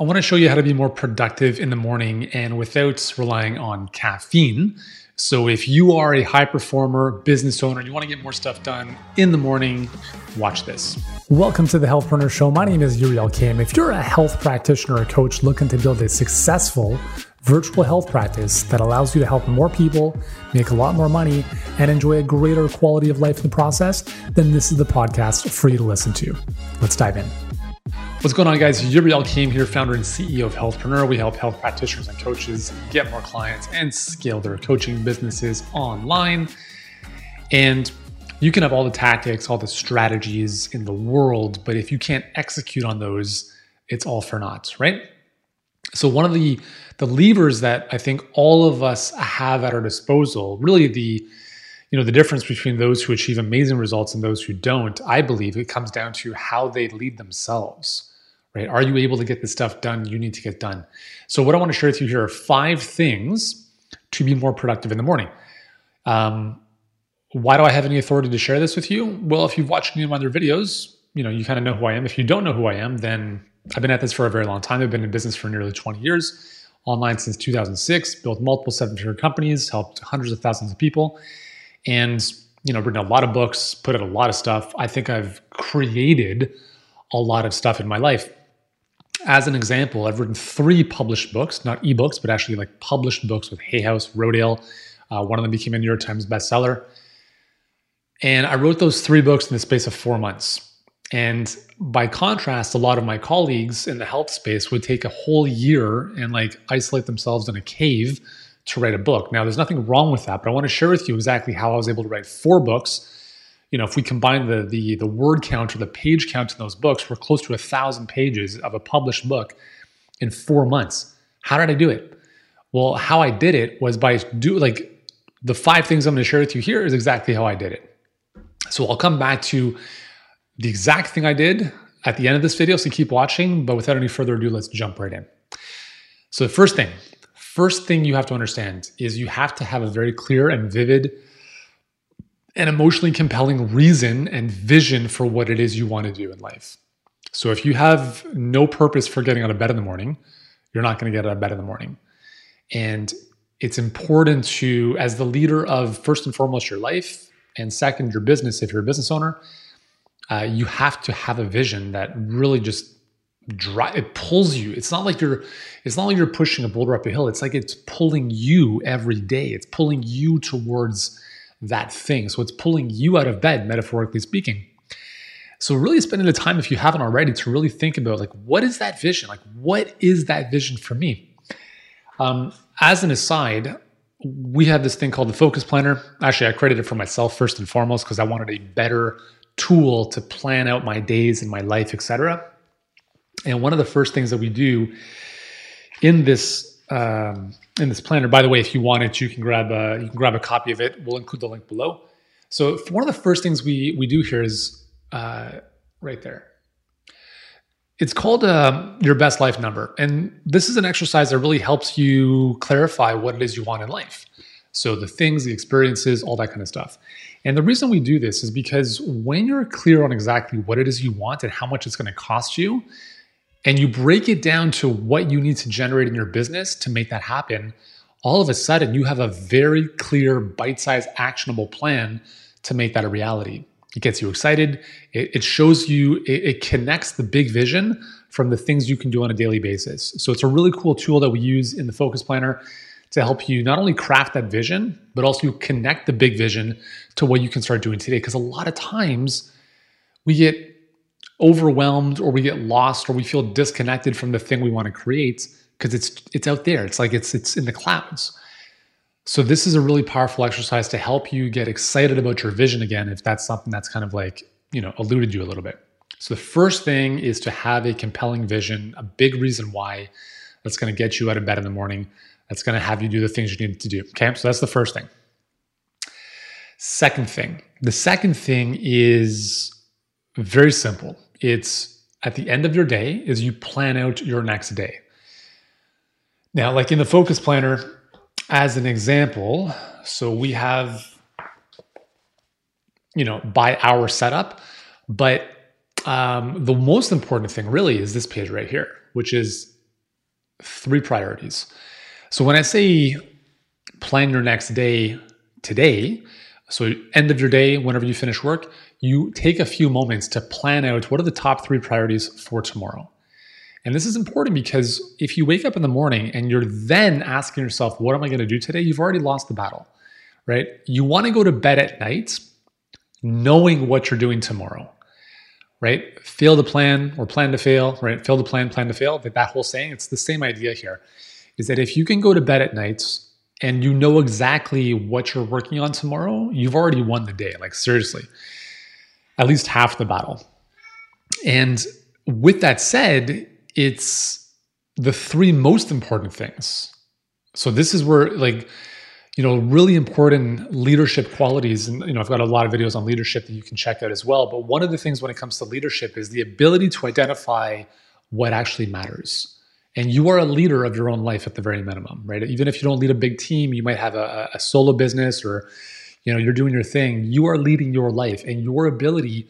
I want to show you how to be more productive in the morning and without relying on caffeine. So, if you are a high performer, business owner, you want to get more stuff done in the morning, watch this. Welcome to the Healthpreneur Show. My name is Yuri Elkaim. If you're a health practitioner or coach looking to build a successful virtual health practice that allows you to help more people, make a lot more money, and enjoy a greater quality of life in the process, then this is the podcast for you to listen to. Let's dive in. What's going on, guys? Yuri Elkaim here, founder and CEO of Healthpreneur. We help health practitioners and coaches get more clients and scale their coaching businesses online. And you can have all the tactics, all the strategies in the world, but if you can't execute on those, it's all for naught, right? So one of the the levers that I think all of us have at our disposal, really the you know the difference between those who achieve amazing results and those who don't, I believe it comes down to how they lead themselves right? Are you able to get the stuff done you need to get done? So, what I want to share with you here are five things to be more productive in the morning. Um, why do I have any authority to share this with you? Well, if you've watched any of my other videos, you know, you kind of know who I am. If you don't know who I am, then I've been at this for a very long time. I've been in business for nearly 20 years, online since 2006, built multiple seven-figure companies, helped hundreds of thousands of people, and you know, written a lot of books, put out a lot of stuff. I think I've created a lot of stuff in my life as an example, I've written three published books, not ebooks, but actually like published books with Hay House, Rodale. Uh, one of them became a New York Times bestseller. And I wrote those three books in the space of four months. And by contrast, a lot of my colleagues in the health space would take a whole year and like isolate themselves in a cave to write a book. Now, there's nothing wrong with that, but I want to share with you exactly how I was able to write four books you know, if we combine the the the word count or the page count in those books, we're close to a thousand pages of a published book in four months. How did I do it? Well, how I did it was by do like the five things I'm going to share with you here is exactly how I did it. So I'll come back to the exact thing I did at the end of this video. So keep watching, but without any further ado, let's jump right in. So the first thing, first thing you have to understand is you have to have a very clear and vivid an emotionally compelling reason and vision for what it is you want to do in life. So if you have no purpose for getting out of bed in the morning, you're not going to get out of bed in the morning. And it's important to, as the leader of first and foremost your life, and second your business, if you're a business owner, uh, you have to have a vision that really just drive it pulls you. It's not like you're it's not like you're pushing a boulder up a hill. It's like it's pulling you every day. It's pulling you towards that thing. So it's pulling you out of bed, metaphorically speaking. So really spending the time, if you haven't already, to really think about like, what is that vision? Like, what is that vision for me? Um, as an aside, we have this thing called the Focus Planner. Actually, I created it for myself first and foremost because I wanted a better tool to plan out my days and my life, etc. And one of the first things that we do in this um, in this planner. By the way, if you want it, you can grab a you can grab a copy of it. We'll include the link below. So one of the first things we we do here is uh, right there. It's called uh, your best life number, and this is an exercise that really helps you clarify what it is you want in life. So the things, the experiences, all that kind of stuff. And the reason we do this is because when you're clear on exactly what it is you want and how much it's going to cost you, and you break it down to what you need to generate in your business to make that happen, all of a sudden you have a very clear, bite sized, actionable plan to make that a reality. It gets you excited. It, it shows you, it, it connects the big vision from the things you can do on a daily basis. So it's a really cool tool that we use in the Focus Planner to help you not only craft that vision, but also connect the big vision to what you can start doing today. Because a lot of times we get overwhelmed or we get lost or we feel disconnected from the thing we want to create because it's it's out there. It's like it's it's in the clouds. So this is a really powerful exercise to help you get excited about your vision again if that's something that's kind of like, you know, eluded you a little bit. So the first thing is to have a compelling vision, a big reason why that's going to get you out of bed in the morning. That's going to have you do the things you need to do. Okay? So that's the first thing. Second thing. The second thing is very simple it's at the end of your day is you plan out your next day. Now, like in the focus planner, as an example, so we have, you know, by our setup, but um, the most important thing really is this page right here, which is three priorities. So when I say plan your next day today, so end of your day, whenever you finish work, you take a few moments to plan out what are the top three priorities for tomorrow. And this is important because if you wake up in the morning and you're then asking yourself, what am I going to do today? You've already lost the battle, right? You want to go to bed at night knowing what you're doing tomorrow, right? Fail to plan or plan to fail, right? Fail to plan, plan to fail. That, that whole saying, it's the same idea here is that if you can go to bed at nights and you know exactly what you're working on tomorrow, you've already won the day. Like, seriously, at least half the battle. And with that said, it's the three most important things. So, this is where, like, you know, really important leadership qualities. And, you know, I've got a lot of videos on leadership that you can check out as well. But one of the things when it comes to leadership is the ability to identify what actually matters. And you are a leader of your own life at the very minimum, right? Even if you don't lead a big team, you might have a, a solo business or, you know, you're doing your thing. You are leading your life and your ability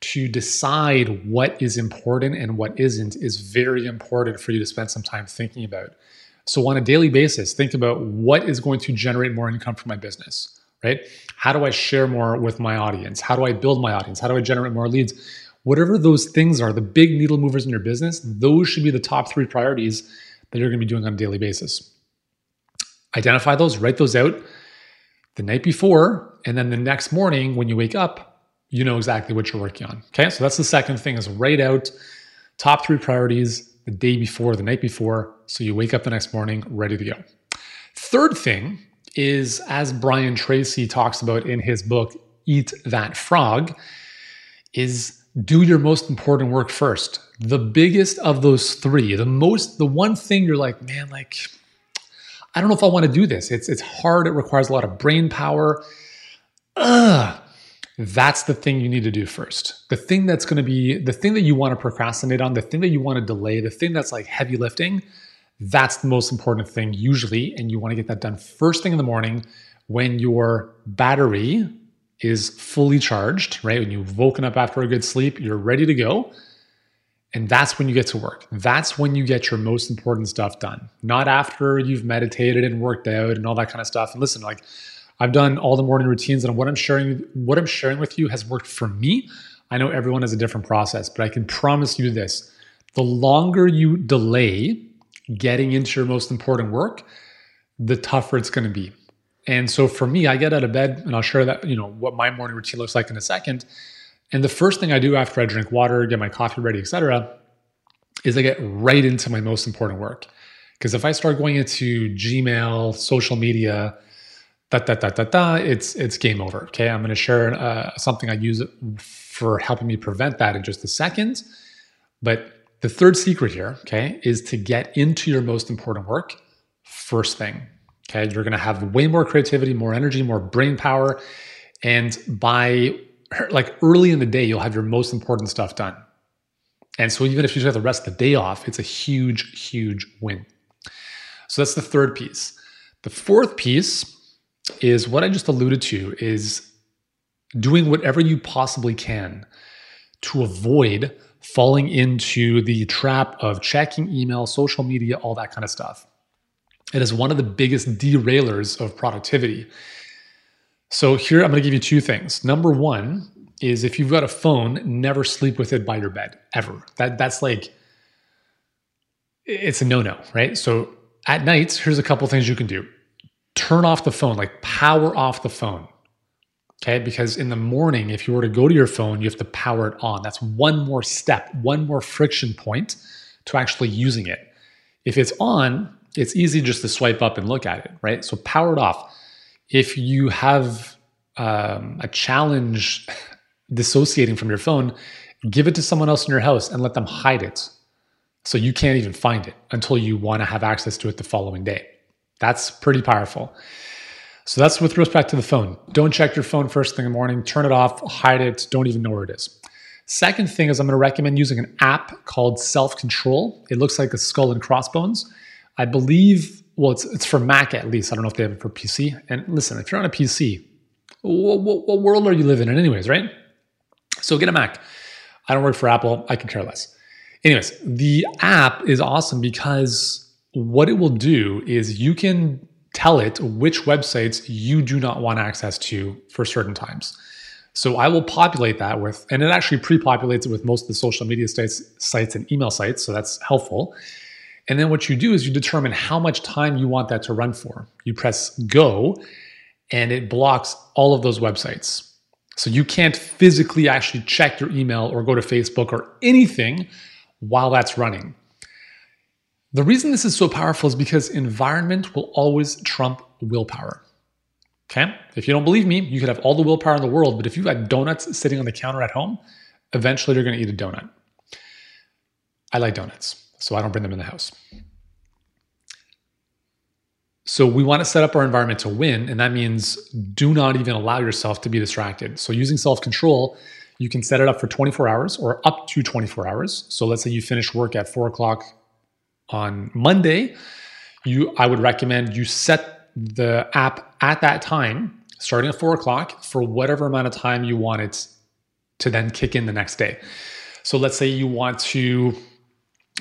to decide what is important and what isn't is very important for you to spend some time thinking about. So, on a daily basis, think about what is going to generate more income for my business, right? How do I share more with my audience? How do I build my audience? How do I generate more leads? Whatever those things are, the big needle movers in your business, those should be the top three priorities that you're going to be doing on a daily basis. Identify those, write those out the night before, and then the next morning when you wake up, you know exactly what you're working on. Okay, so that's the second thing is write out top three priorities the day before, the night before, so you wake up the next morning ready to go. Third thing is, as Brian Tracy talks about in his book, Eat That Frog, is do your most important work first. The biggest of those three, the most, the one thing you're like, man, like, I don't know if I want to do this. It's it's hard. It requires a lot of brain power. Ugh. That's the thing you need to do first. The thing that's going to be the thing that you want to procrastinate on, the thing that you want to delay, the thing that's like heavy lifting, that's the most important thing usually. And you want to get that done first thing in the morning when your battery is fully charged, right? When you've woken up after a good sleep, you're ready to go. And that's when you get to work. That's when you get your most important stuff done, not after you've meditated and worked out and all that kind of stuff. And listen, like I've done all the morning routines and what I'm sharing, what I'm sharing with you has worked for me. I know everyone has a different process, but I can promise you this. The longer you delay getting into your most important work, the tougher it's going to be. And so for me, I get out of bed and I'll share that, you know, what my morning routine looks like in a second. And the first thing I do after I drink water, get my coffee ready, etc., is I get right into my most important work. Because if I start going into Gmail, social media, da da da da da, it's it's game over. Okay, I'm going to share uh, something I use for helping me prevent that in just a second. But the third secret here, okay, is to get into your most important work first thing. Okay, you're going to have way more creativity, more energy, more brain power, and by like early in the day, you'll have your most important stuff done. And so even if you just have the rest of the day off, it's a huge, huge win. So that's the third piece. The fourth piece is what I just alluded to is doing whatever you possibly can to avoid falling into the trap of checking email, social media, all that kind of stuff. It is one of the biggest derailers of productivity. So here I'm going to give you two things. Number one is if you've got a phone, never sleep with it by your bed ever. That that's like it's a no-no, right? So at night, here's a couple things you can do. Turn off the phone, like power off the phone. Okay, because in the morning, if you were to go to your phone, you have to power it on. That's one more step, one more friction point to actually using it. If it's on, it's easy just to swipe up and look at it, right? So power it off. If you have um, a challenge dissociating from your phone, give it to someone else in your house and let them hide it. So you can't even find it until you want to have access to it the following day. That's pretty powerful. So that's with respect to the phone. Don't check your phone first thing in the morning, turn it off, hide it, don't even know where it is. Second thing is I'm going to recommend using an app called Self Control. It looks like a skull and crossbones. I believe, well, it's, it's for Mac at least. I don't know if they have it for PC. And listen, if you're on a PC, what, what, what world are you living in, anyways, right? So get a Mac. I don't work for Apple. I can care less. Anyways, the app is awesome because what it will do is you can tell it which websites you do not want access to for certain times. So I will populate that with, and it actually pre-populates it with most of the social media sites, sites and email sites. So that's helpful. And then what you do is you determine how much time you want that to run for. You press go, and it blocks all of those websites. So you can't physically actually check your email or go to Facebook or anything while that's running. The reason this is so powerful is because environment will always trump willpower. Okay? If you don't believe me, you could have all the willpower in the world, but if you've got donuts sitting on the counter at home, eventually you're going to eat a donut. I like donuts, so I don't bring them in the house. So we want to set up our environment to win, and that means do not even allow yourself to be distracted. So using self control, you can set it up for 24 hours or up to 24 hours. So let's say you finish work at four o'clock on Monday, you I would recommend you set the app at that time, starting at four o'clock, for whatever amount of time you want it to then kick in the next day. So let's say you want to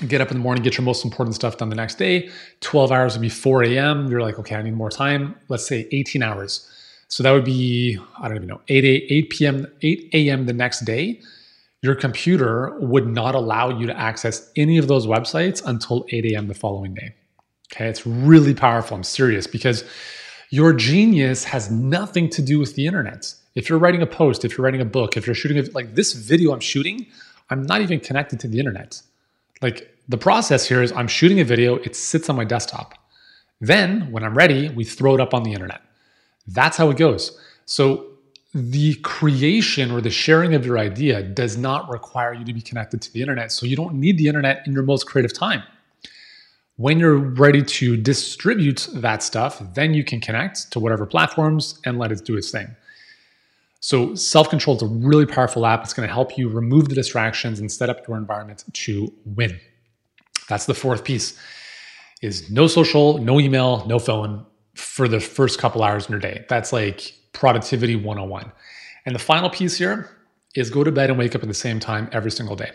get up in the morning, get your most important stuff done the next day. 12 hours would be 4 a.m. You're like, okay, I need more time. Let's say 18 hours. So that would be, I don't even know, 8, 8 p.m., 8 a.m. the next day your computer would not allow you to access any of those websites until 8 a.m. the following day. Okay, it's really powerful. I'm serious because your genius has nothing to do with the internet. If you're writing a post, if you're writing a book, if you're shooting a, like this video I'm shooting, I'm not even connected to the internet. Like the process here is I'm shooting a video, it sits on my desktop. Then when I'm ready, we throw it up on the internet. That's how it goes. So the creation or the sharing of your idea does not require you to be connected to the internet. So you don't need the internet in your most creative time. When you're ready to distribute that stuff, then you can connect to whatever platforms and let it do its thing. So self control is a really powerful app. It's going to help you remove the distractions and set up your environment to win. That's the fourth piece is no social, no email, no phone for the first couple hours in your day. That's like productivity 101. And the final piece here is go to bed and wake up at the same time every single day.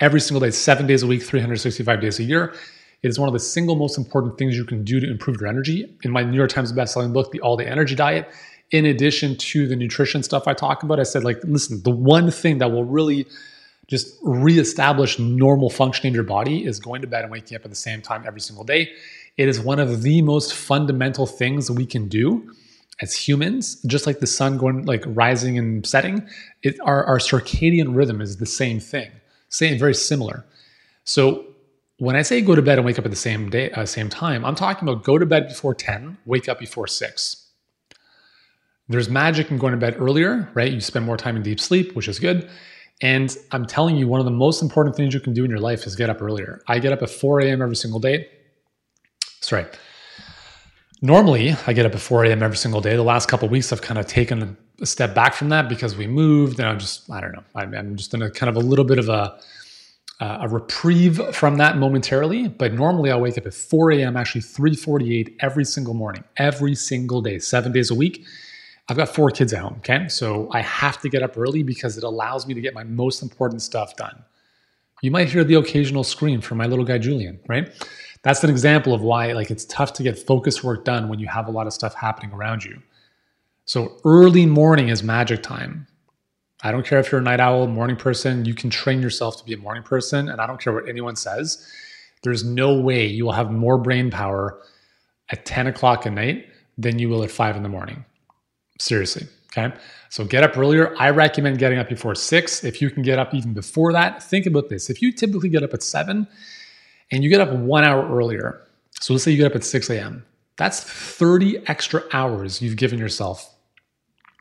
Every single day, seven days a week, 365 days a year. It is one of the single most important things you can do to improve your energy. In my New York Times bestselling book, The All Day Energy Diet, in addition to the nutrition stuff I talk about, I said, like, listen, the one thing that will really just reestablish normal functioning in your body is going to bed and waking up at the same time every single day. It is one of the most fundamental things we can do as humans, just like the sun going like rising and setting, it, our, our circadian rhythm is the same thing, same very similar. So when I say go to bed and wake up at the same day, uh, same time, I'm talking about go to bed before ten, wake up before six. There's magic in going to bed earlier, right? You spend more time in deep sleep, which is good. And I'm telling you, one of the most important things you can do in your life is get up earlier. I get up at 4 a.m. every single day. Sorry. Normally, I get up at 4 a.m. every single day. The last couple weeks, I've kind of taken a step back from that because we moved, and I'm just, I don't know, I'm just in a kind of a little bit of a, a reprieve from that momentarily. But normally, I wake up at 4 a.m. Actually, 3:48 every single morning, every single day, seven days a week. I've got four kids at home, okay? So I have to get up early because it allows me to get my most important stuff done. You might hear the occasional scream from my little guy Julian, right? that's an example of why like it's tough to get focus work done when you have a lot of stuff happening around you. So early morning is magic time. I don't care if you're a night owl, morning person, you can train yourself to be a morning person. And I don't care what anyone says. There's no way you will have more brain power at 10 o'clock at night than you will at five in the morning. Seriously. Okay. So get up earlier. I recommend getting up before six. If you can get up even before that, think about this. If you typically get up at seven, and you get up one hour earlier, so let's say you get up at 6 a.m., that's 30 extra hours you've given yourself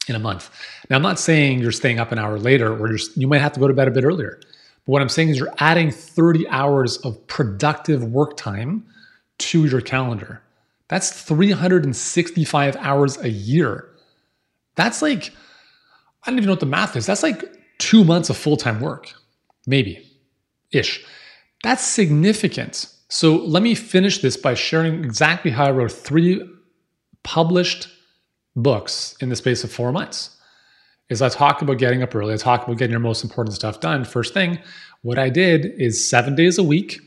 in a month. Now, I'm not saying you're staying up an hour later or you might have to go to bed a bit earlier. But what I'm saying is you're adding 30 hours of productive work time to your calendar. That's 365 hours a year. That's like, I don't even know what the math is. That's like two months of full time work, maybe ish. That's significant. So let me finish this by sharing exactly how I wrote three published books in the space of four months. Is I talk about getting up early, I talk about getting your most important stuff done. First thing, what I did is seven days a week.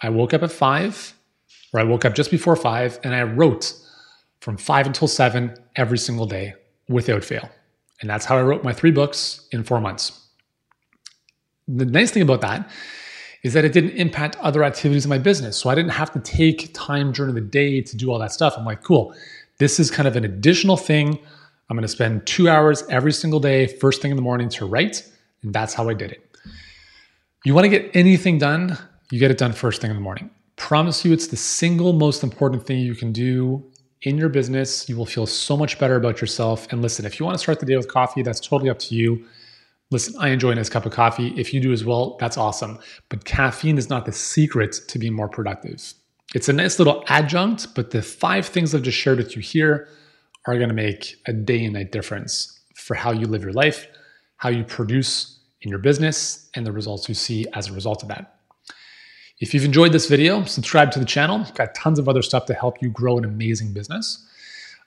I woke up at five, or I woke up just before five and I wrote from five until seven every single day without fail. And that's how I wrote my three books in four months. The nice thing about that is that it didn't impact other activities in my business. So I didn't have to take time during the day to do all that stuff. I'm like, cool, this is kind of an additional thing. I'm going to spend two hours every single day, first thing in the morning to write. And that's how I did it. You want to get anything done, you get it done first thing in the morning. Promise you, it's the single most important thing you can do in your business. You will feel so much better about yourself. And listen, if you want to start the day with coffee, that's totally up to you. Listen, I enjoy a nice cup of coffee. If you do as well, that's awesome. But caffeine is not the secret to being more productive. It's a nice little adjunct, but the five things I've just shared with you here are going to make a day and night difference for how you live your life, how you produce in your business, and the results you see as a result of that. If you've enjoyed this video, subscribe to the channel. We've got tons of other stuff to help you grow an amazing business.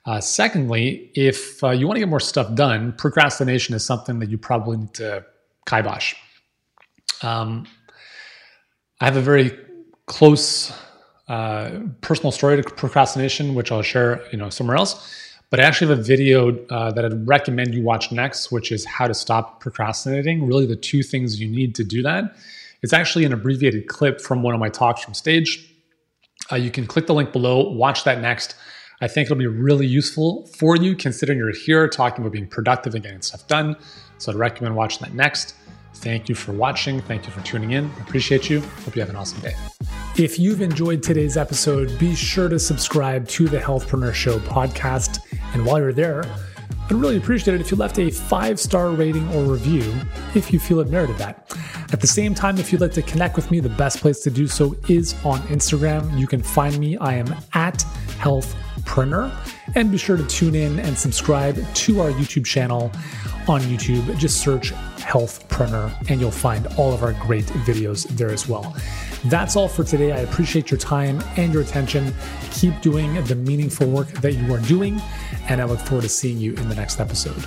Uh, secondly, if uh, you want to get more stuff done, procrastination is something that you probably need to kibosh. Um, I have a very close uh, personal story to procrastination, which I'll share, you know, somewhere else. But I actually have a video uh, that I'd recommend you watch next, which is how to stop procrastinating. Really, the two things you need to do that. It's actually an abbreviated clip from one of my talks from stage. Uh, you can click the link below, watch that next. I think it'll be really useful for you considering you're here talking about being productive and getting stuff done. So I'd recommend watching that next. Thank you for watching. Thank you for tuning in. Appreciate you. Hope you have an awesome day. If you've enjoyed today's episode, be sure to subscribe to the Healthpreneur Show podcast. And while you're there, I'd really appreciate it if you left a five star rating or review if you feel it merited that. At the same time, if you'd like to connect with me, the best place to do so is on Instagram. You can find me. I am at Healthpreneur. And be sure to tune in and subscribe to our YouTube channel on YouTube. Just search Healthpreneur and you'll find all of our great videos there as well. That's all for today. I appreciate your time and your attention. Keep doing the meaningful work that you are doing, and I look forward to seeing you in the next episode.